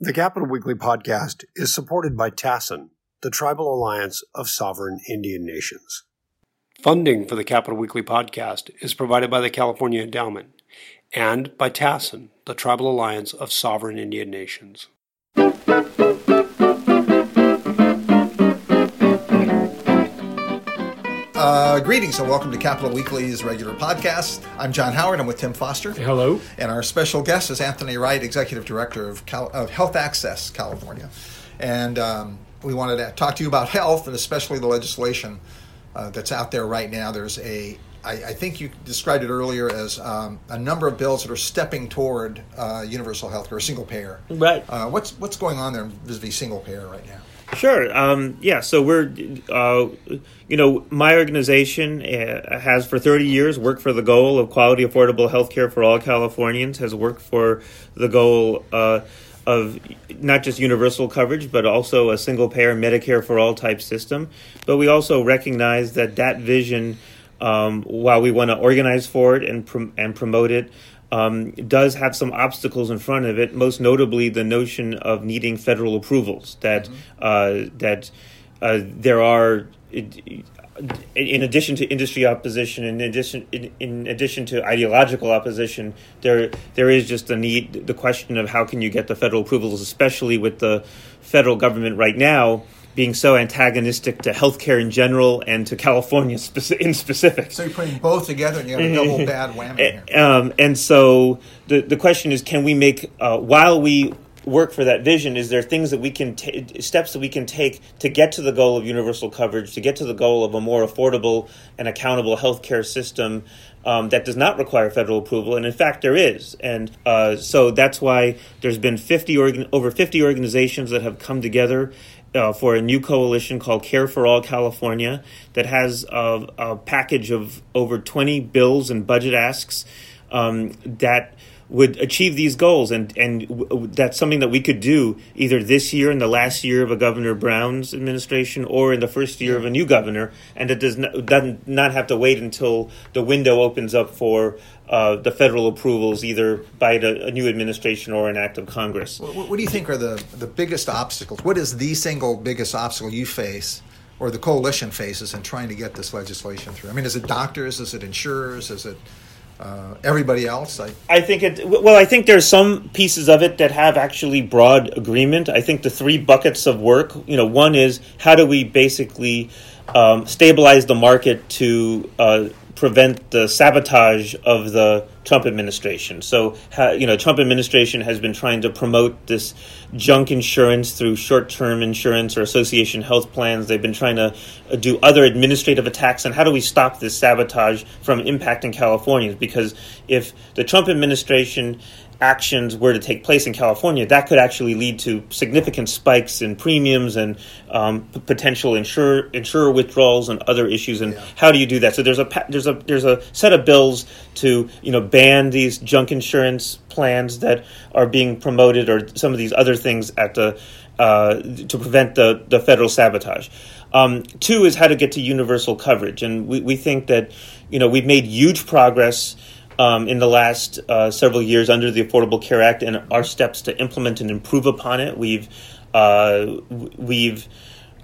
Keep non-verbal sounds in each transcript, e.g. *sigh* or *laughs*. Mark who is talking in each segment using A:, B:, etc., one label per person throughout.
A: The Capitol Weekly podcast is supported by TASIN, the Tribal Alliance of Sovereign Indian Nations. Funding for the Capitol Weekly podcast is provided by the California Endowment and by TASIN, the Tribal Alliance of Sovereign Indian Nations.
B: Uh, greetings and welcome to Capitol Weekly's regular podcast. I'm John Howard. I'm with Tim Foster.
C: Hello.
B: And our special guest is Anthony Wright, Executive Director of, Cal- of Health Access California. And um, we wanted to talk to you about health and especially the legislation uh, that's out there right now. There's a I, I think you described it earlier as um, a number of bills that are stepping toward uh, universal health care, single payer.
C: Right.
B: Uh, what's what's going on there vis-a-vis single payer right now?
C: Sure. Um, yeah. So we're, uh, you know, my organization uh, has for 30 years worked for the goal of quality, affordable health care for all Californians. Has worked for the goal uh, of not just universal coverage, but also a single payer Medicare for all type system. But we also recognize that that vision, um, while we want to organize for it and and promote it um, does have some obstacles in front of it. Most notably, the notion of needing federal approvals. That mm-hmm. uh, that uh, there are. in addition to industry opposition, in addition in, in, addition to ideological opposition, there there is just the need, the question of how can you get the federal approvals, especially with the federal government right now being so antagonistic to healthcare in general and to California *laughs* speci- in specific.
B: So you're putting both together and you have a double bad whammy
C: here. Um, and so the, the question is can we make, uh, while we work for that vision, is there things that we can, t- steps that we can take to get to the goal of universal coverage, to get to the goal of a more affordable and accountable healthcare system um, that does not require federal approval, and in fact, there is. And uh, so that's why there's been 50 organ- over 50 organizations that have come together uh, for a new coalition called Care for All California that has a, a package of over 20 bills and budget asks um, that would achieve these goals. And and w- that's something that we could do either this year in the last year of a governor brown's administration or in the first year of a new governor. And it does not, does not not have to wait until the window opens up for uh, the federal approvals either by the, a new administration or an act of congress.
B: What, what do you think are the the biggest obstacles? What is the single biggest obstacle you face or the coalition faces in trying to get this legislation through? I mean is it doctors? Is it insurers? Is it uh, everybody else. I,
C: I think it. Well, I think there's some pieces of it that have actually broad agreement. I think the three buckets of work. You know, one is how do we basically um, stabilize the market to uh, prevent the sabotage of the Trump administration. So, you know, Trump administration has been trying to promote this junk insurance through short-term insurance or association health plans. They've been trying to uh, do other administrative attacks. And how do we stop this sabotage from impacting Californians? Because if the Trump administration actions were to take place in California, that could actually lead to significant spikes in premiums and um, potential insurer insurer withdrawals and other issues. And yeah. how do you do that? So there's a there's a there's a set of bills to you know ban these junk insurance plans that are being promoted or some of these other things at the uh, to prevent the the federal sabotage. Um, two is how to get to universal coverage, and we, we think that you know we've made huge progress um, in the last uh, several years under the Affordable Care Act and our steps to implement and improve upon it. We've uh, we've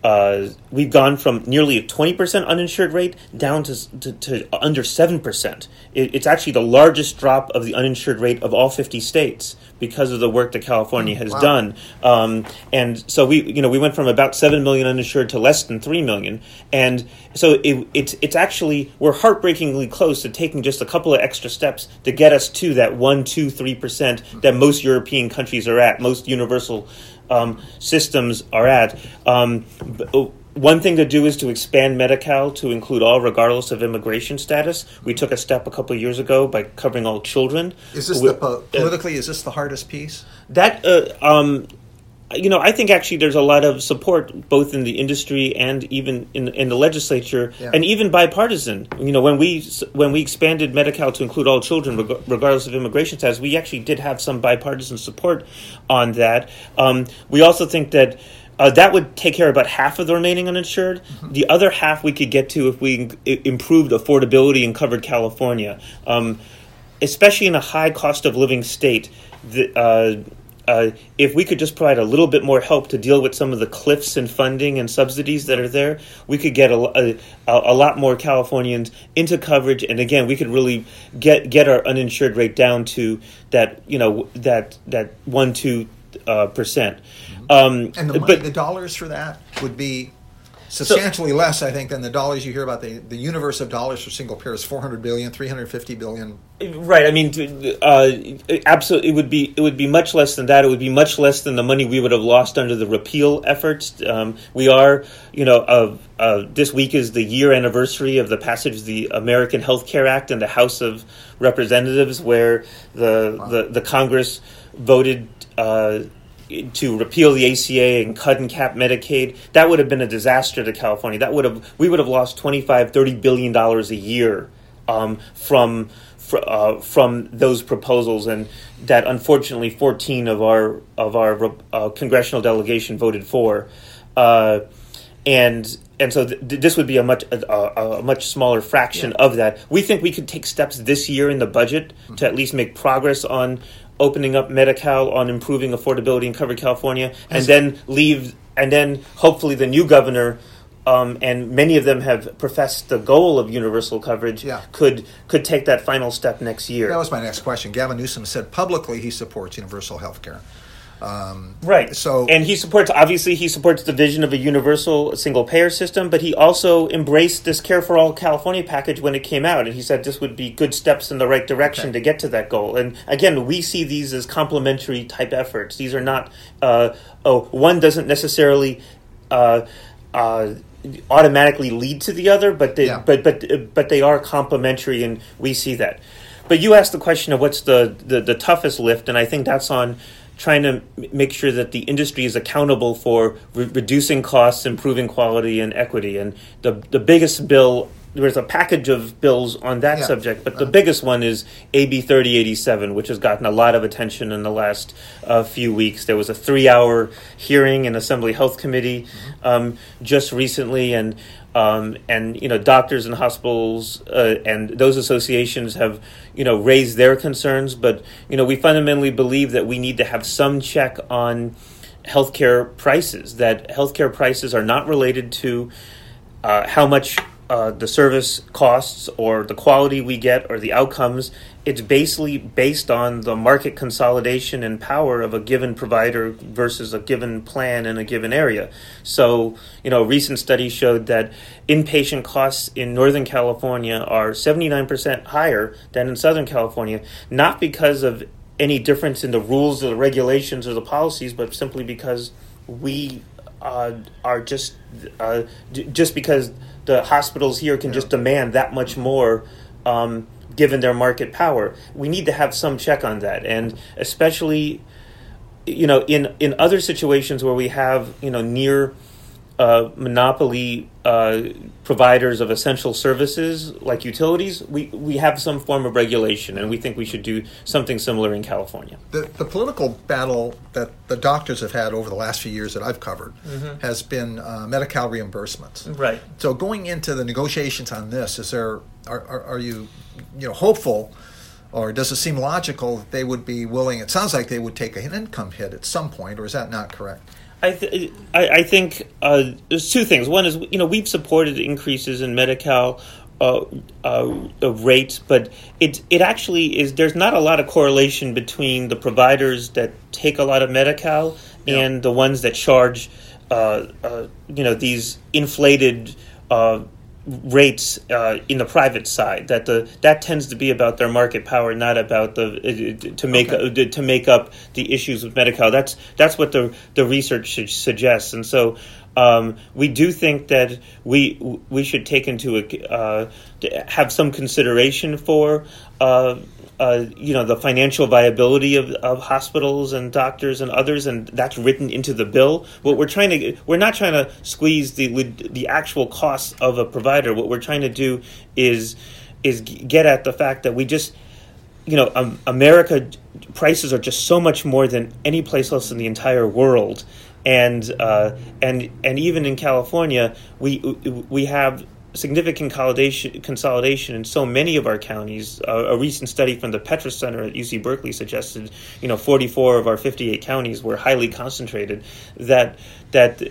C: uh, we've gone from nearly a 20% uninsured rate down to, to, to under 7%. It, it's actually the largest drop of the uninsured rate of all 50 states because of the work that California has wow. done. Um, and so we, you know, we went from about 7 million uninsured to less than 3 million. And so it, it's, it's actually, we're heartbreakingly close to taking just a couple of extra steps to get us to that 1, 2, 3% that most European countries are at, most universal um, systems are at. Um, oh, one thing to do is to expand Medi-Cal to include all, regardless of immigration status. We took a step a couple of years ago by covering all children.
B: Is this we, the politically? Uh, is this the hardest piece?
C: That uh, um, you know, I think actually there's a lot of support both in the industry and even in in the legislature, yeah. and even bipartisan. You know, when we when we expanded Medi-Cal to include all children, regardless of immigration status, we actually did have some bipartisan support on that. Um, we also think that. Uh, that would take care of about half of the remaining uninsured. Mm-hmm. The other half we could get to if we improved affordability and covered California, um, especially in a high cost of living state. The, uh, uh, if we could just provide a little bit more help to deal with some of the cliffs in funding and subsidies that are there, we could get a, a, a lot more Californians into coverage, and again, we could really get get our uninsured rate down to that you know that that one two uh, percent.
B: Mm-hmm. Um, and the money, but, the dollars for that would be substantially so, less, I think, than the dollars you hear about. The, the universe of dollars for single payer is 400 billion, 350 billion.
C: Right. I mean, uh, absolutely, it would be it would be much less than that. It would be much less than the money we would have lost under the repeal efforts. Um, we are, you know, uh, uh, this week is the year anniversary of the passage of the American Health Care Act in the House of Representatives, where the wow. the, the Congress voted uh, to repeal the ACA and cut and cap Medicaid, that would have been a disaster to California. That would have we would have lost 25 30 billion dollars a year um, from uh, from those proposals, and that unfortunately 14 of our of our uh, congressional delegation voted for, uh, and and so th- this would be a much a, a much smaller fraction yeah. of that. We think we could take steps this year in the budget mm-hmm. to at least make progress on opening up Medi-Cal on improving affordability in covered California, and then leave, and then hopefully the new governor. Um, and many of them have professed the goal of universal coverage.
B: Yeah.
C: could could take that final step next year.
B: That was my next question. Gavin Newsom said publicly he supports universal health care.
C: Um, right. So, and he supports obviously he supports the vision of a universal single payer system, but he also embraced this Care for All California package when it came out, and he said this would be good steps in the right direction okay. to get to that goal. And again, we see these as complementary type efforts. These are not uh, oh one doesn't necessarily. Uh, uh, automatically lead to the other, but they, yeah. but but but they are complementary, and we see that. But you asked the question of what's the, the, the toughest lift, and I think that's on trying to make sure that the industry is accountable for re- reducing costs, improving quality, and equity. And the the biggest bill there's a package of bills on that yeah. subject, but the uh, biggest one is AB 3087, which has gotten a lot of attention in the last uh, few weeks. There was a three hour hearing in Assembly Health Committee mm-hmm. um, just recently, and um, and you know doctors and hospitals uh, and those associations have you know raised their concerns, but you know we fundamentally believe that we need to have some check on healthcare prices. That healthcare prices are not related to uh, how much uh, the service costs or the quality we get or the outcomes. It's basically based on the market consolidation and power of a given provider versus a given plan in a given area. So, you know, a recent study showed that inpatient costs in Northern California are 79% higher than in Southern California, not because of any difference in the rules or the regulations or the policies, but simply because we uh, are just uh, just because the hospitals here can yeah. just demand that much more um, given their market power. We need to have some check on that, and especially, you know, in in other situations where we have you know near uh, monopoly uh, providers of essential services like utilities, we, we have some form of regulation, and we think we should do something similar in California.
B: The, the political battle that the doctors have had over the last few years that I've covered mm-hmm. has been uh, Medi-Cal reimbursements.
C: Right.
B: So going into the negotiations on this, is there are, are, are you you know hopeful? Or does it seem logical that they would be willing? It sounds like they would take an income hit at some point, or is that not correct?
C: I, th- I, I think uh, there's two things. One is you know we've supported increases in Medi-Cal uh, uh, rates, but it it actually is. There's not a lot of correlation between the providers that take a lot of Medi-Cal yeah. and the ones that charge, uh, uh, you know, these inflated uh, rates uh, in the private side that the that tends to be about their market power not about the uh, to make okay. uh, to make up the issues with Medi-Cal that's that's what the the research suggests and so um, we do think that we we should take into uh, have some consideration for uh, you know the financial viability of, of hospitals and doctors and others, and that's written into the bill. What we're trying to we're not trying to squeeze the the actual costs of a provider. What we're trying to do is is get at the fact that we just you know um, America prices are just so much more than any place else in the entire world, and uh, and and even in California we we have significant consolidation, in so many of our counties. Uh, a recent study from the Petris Center at UC Berkeley suggested, you know, 44 of our 58 counties were highly concentrated. That that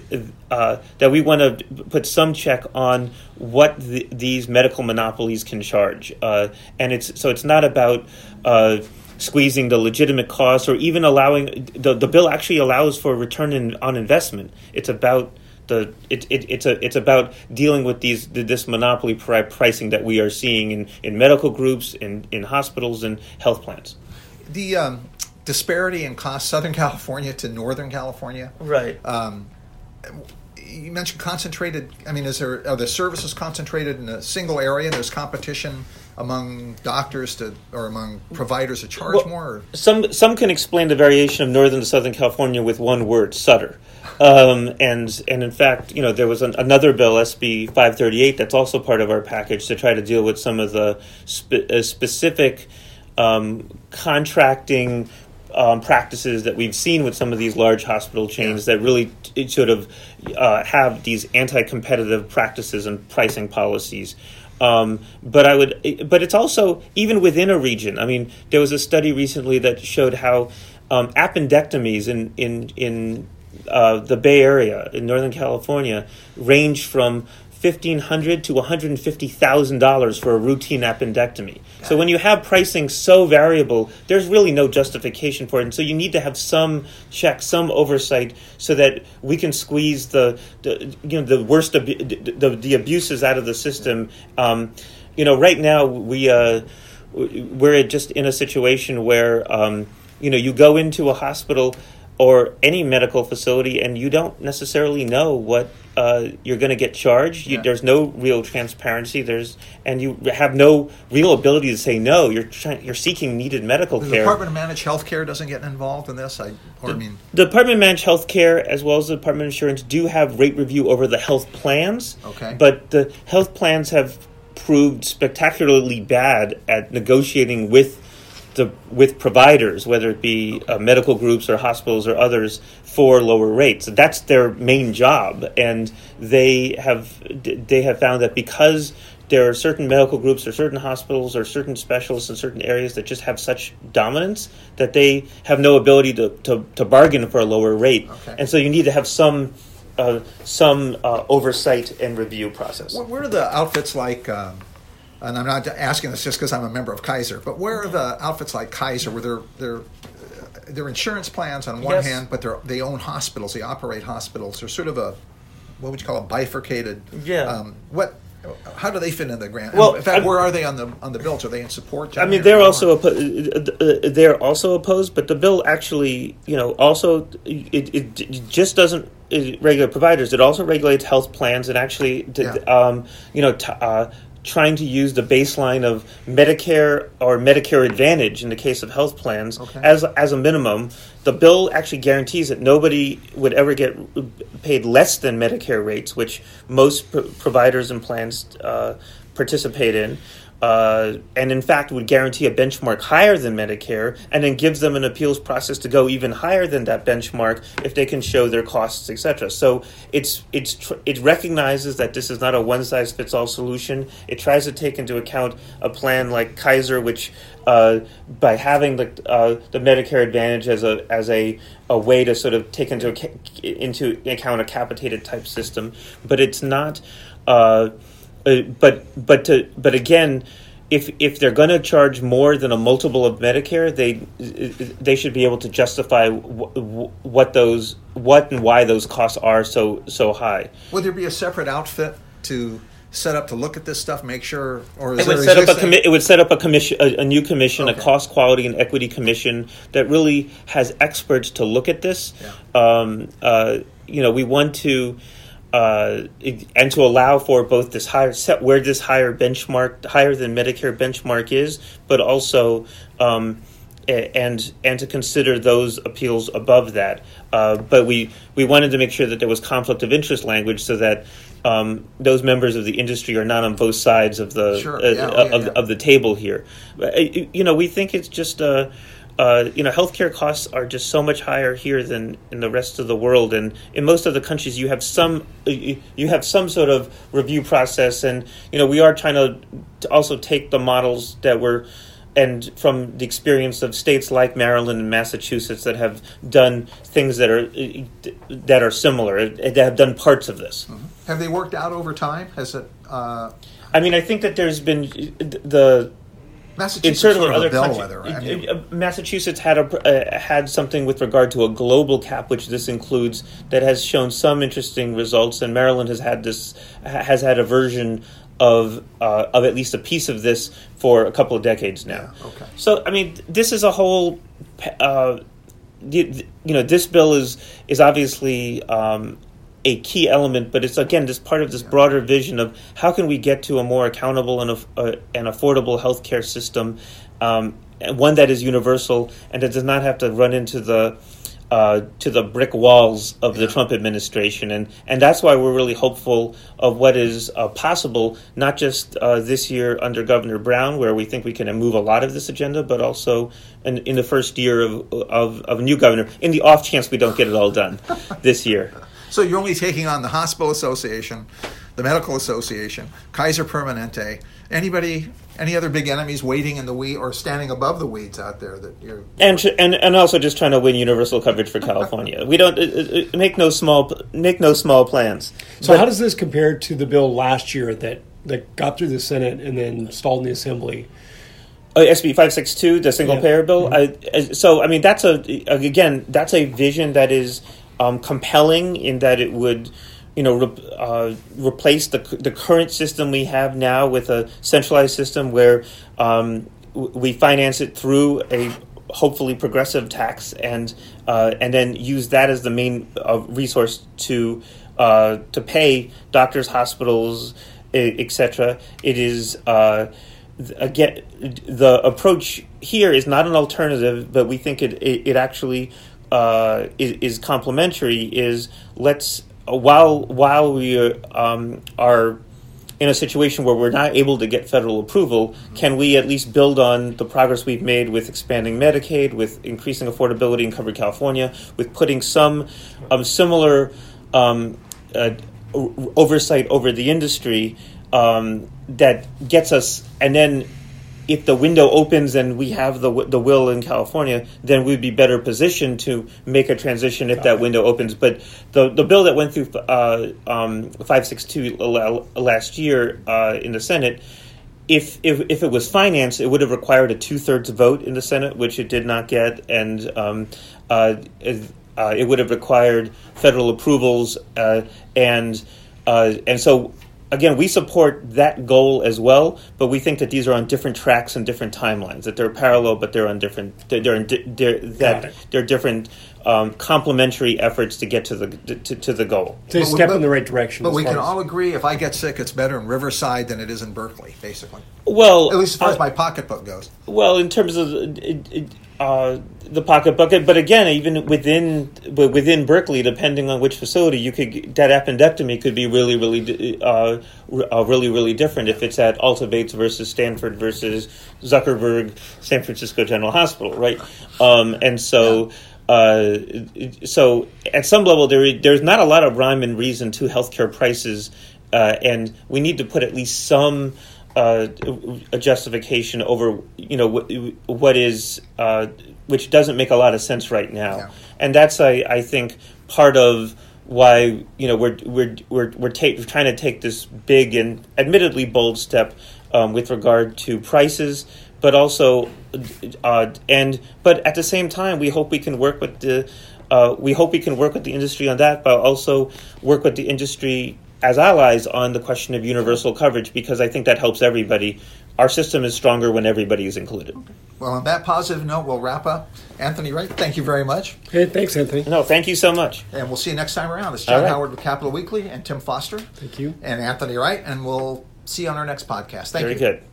C: uh, that we want to put some check on what the, these medical monopolies can charge, uh, and it's so it's not about uh, squeezing the legitimate costs or even allowing the, the bill actually allows for return in, on investment. It's about the it, it, it's a it's about dealing with these this monopoly pricing that we are seeing in, in medical groups in, in hospitals and health plans.
B: The um, disparity in cost, Southern *laughs* California to Northern California,
C: right? Um,
B: you mentioned concentrated. I mean, is there are the services concentrated in a single area? There's competition among doctors to or among providers to charge well, more? Or?
C: Some some can explain the variation of northern to southern California with one word: Sutter. Um, and and in fact, you know, there was an, another bill, SB 538, that's also part of our package to try to deal with some of the spe- uh, specific um, contracting um, practices that we've seen with some of these large hospital chains that really t- sort of uh, have these anti-competitive practices and pricing policies. Um, but I would, but it's also even within a region. I mean, there was a study recently that showed how um, appendectomies in in in uh, the Bay Area in Northern California range from fifteen hundred to one hundred and fifty thousand dollars for a routine appendectomy. So when you have pricing so variable, there's really no justification for it, and so you need to have some check, some oversight, so that we can squeeze the, the you know the worst the, the, the abuses out of the system. Um, you know, right now we uh, we're just in a situation where um, you know you go into a hospital or any medical facility and you don't necessarily know what uh, you're going to get charged. You, yeah. There's no real transparency. There's and you have no real ability to say no. You're trying, you're seeking needed medical
B: the
C: care.
B: The Department of Managed Health Care doesn't get involved in this. I or
C: the,
B: I mean,
C: the Department of Managed Health Care as well as the Department of Insurance do have rate review over the health plans.
B: Okay,
C: but the health plans have proved spectacularly bad at negotiating with the with providers, whether it be uh, medical groups or hospitals or others, for lower rates. That's their main job, and they have they have found that because there are certain medical groups or certain hospitals or certain specialists in certain areas that just have such dominance that they have no ability to, to, to bargain for a lower rate. Okay. And so you need to have some uh, some uh, oversight and review process.
B: What, are the outfits like? Um, and I'm not asking this just because I'm a member of Kaiser, but where are the outfits like Kaiser, where they're they're they're insurance plans on one yes. hand, but they they own hospitals, they operate hospitals. They're sort of a what would you call a bifurcated?
C: Yeah. Um,
B: what? How do they fit in the grant? Well, in fact, I, where are they on the on the bills? Are they in support?
C: I mean, they're also oppo- uh, they're also opposed, but the bill actually, you know, also it, it just doesn't regulate providers. It also regulates health plans and actually, yeah. um, you know, t- uh, trying to use the baseline of Medicare or Medicare Advantage in the case of health plans okay. as as a minimum. The bill actually guarantees that nobody would ever get paid less than Medicare rates, which most pr- providers and plans uh, participate in uh, and in fact would guarantee a benchmark higher than Medicare, and then gives them an appeals process to go even higher than that benchmark if they can show their costs, etc. So it's it's tr- it recognizes that this is not a one size fits all solution. It tries to take into account a plan like Kaiser, which uh, by having the uh, the Medicare Advantage as a as a, a way to sort of take into into account a capitated type system, but it's not. Uh, uh, but but to, but again, if if they're going to charge more than a multiple of Medicare, they they should be able to justify w- what those what and why those costs are so so high.
B: Would there be a separate outfit to set up to look at this stuff, make sure, or
C: it would set up a commi- it would set up a commission, a, a new commission, okay. a cost, quality, and equity commission that really has experts to look at this. Yeah. Um, uh, you know, we want to uh, and to allow for both this higher set where this higher benchmark, higher than Medicare benchmark is, but also um, and and to consider those appeals above that. Uh, but we we wanted to make sure that there was conflict of interest language so that um, those members of the industry are not on both sides of the
B: sure. uh, yeah,
C: of, yeah. of, the table here. Uh, you know, we think it's just a uh, you know, healthcare costs are just so much higher here than in the rest of the world, and in most of the countries, you have some you have some sort of review process, and you know, we are trying to, to also take the models that were and from the experience of states like Maryland and Massachusetts that have done things that are that are similar, that have done parts of this. Mm-hmm.
B: Have they worked out over time? Has it? Uh...
C: I mean, I think that there's been the
B: Massachusetts in certain other countries,
C: I mean, Massachusetts had a uh, had something with regard to a global cap, which this includes, that has shown some interesting results. And Maryland has had this has had a version of uh, of at least a piece of this for a couple of decades now.
B: Yeah, okay.
C: So I mean, this is a whole. Uh, you, you know, this bill is is obviously um, a key element, but it's again this part of this broader vision of how can we get to a more accountable and uh, an affordable healthcare system, um, one that is universal and that does not have to run into the uh, to the brick walls of the Trump administration, and and that's why we're really hopeful of what is uh, possible, not just uh, this year under Governor Brown, where we think we can move a lot of this agenda, but also in, in the first year of, of, of a new governor, in the off chance we don't get it all done *laughs* this year.
B: So you're only taking on the Hospital Association, the Medical Association, Kaiser Permanente, anybody, any other big enemies waiting in the weed or standing above the weeds out there that you're
C: and and and also just trying to win universal coverage for California. we don't uh, uh, make no small make no small plans.
A: So but, how does this compare to the bill last year that that got through the Senate and then stalled in the Assembly?
C: Uh, SB five six two, the single yeah. payer bill. Mm-hmm. I, so I mean, that's a again, that's a vision that is um, compelling in that it would you know, re- uh, replace the the current system we have now with a centralized system where um, we finance it through a hopefully progressive tax and uh, and then use that as the main uh, resource to uh, to pay doctors, hospitals, etc. It is uh, again the approach here is not an alternative, but we think it it, it actually uh, is, is complementary is let's while while we um, are in a situation where we're not able to get federal approval, can we at least build on the progress we've made with expanding Medicaid, with increasing affordability in Covered California, with putting some um, similar um, uh, oversight over the industry um, that gets us, and then if the window opens and we have the the will in California, then we'd be better positioned to make a transition if Got that it. window opens. But the the bill that went through uh, um, five six two last year uh, in the Senate. If, if, if it was financed, it would have required a two thirds vote in the Senate, which it did not get, and um, uh, it, uh, it, would have required federal approvals, uh, and uh, and so again, we support that goal as well, but we think that these are on different tracks and different timelines. That they're parallel, but they're on different. They're, they're, they're that they're different um, complementary efforts to get to the to, to the goal.
A: To step but, in the right direction.
B: But we can as... all agree, if I get sick, it's better in Riverside than it is in Berkeley, basically.
C: Well,
B: at least as far uh, as my pocketbook goes.
C: Well, in terms of. It, it, uh, the pocketbook. But again, even within within Berkeley, depending on which facility, you could that appendectomy could be really, really, uh, uh, really, really different if it's at Alta Bates versus Stanford versus Zuckerberg San Francisco General Hospital, right? Um, and so. Uh, so at some level, there there's not a lot of rhyme and reason to healthcare prices, uh, and we need to put at least some uh, a justification over you know what, what is uh, which doesn't make a lot of sense right now, yeah. and that's I, I think part of why you know we're we're we're we're, ta- we're trying to take this big and admittedly bold step um, with regard to prices, but also uh, and but at the same time we hope we can work with the uh, we hope we can work with the industry on that, but also work with the industry as allies on the question of universal coverage because I think that helps everybody. Our system is stronger when everybody is included. Okay.
B: Well, on that positive note, we'll wrap up. Anthony Wright, thank you very much.
A: Hey, thanks, Anthony.
C: No, thank you so much.
B: And we'll see you next time around. It's John right. Howard with Capitol Weekly and Tim Foster.
A: Thank you.
B: And Anthony Wright, and we'll see you on our next podcast. Thank
C: very
B: you.
C: Very good.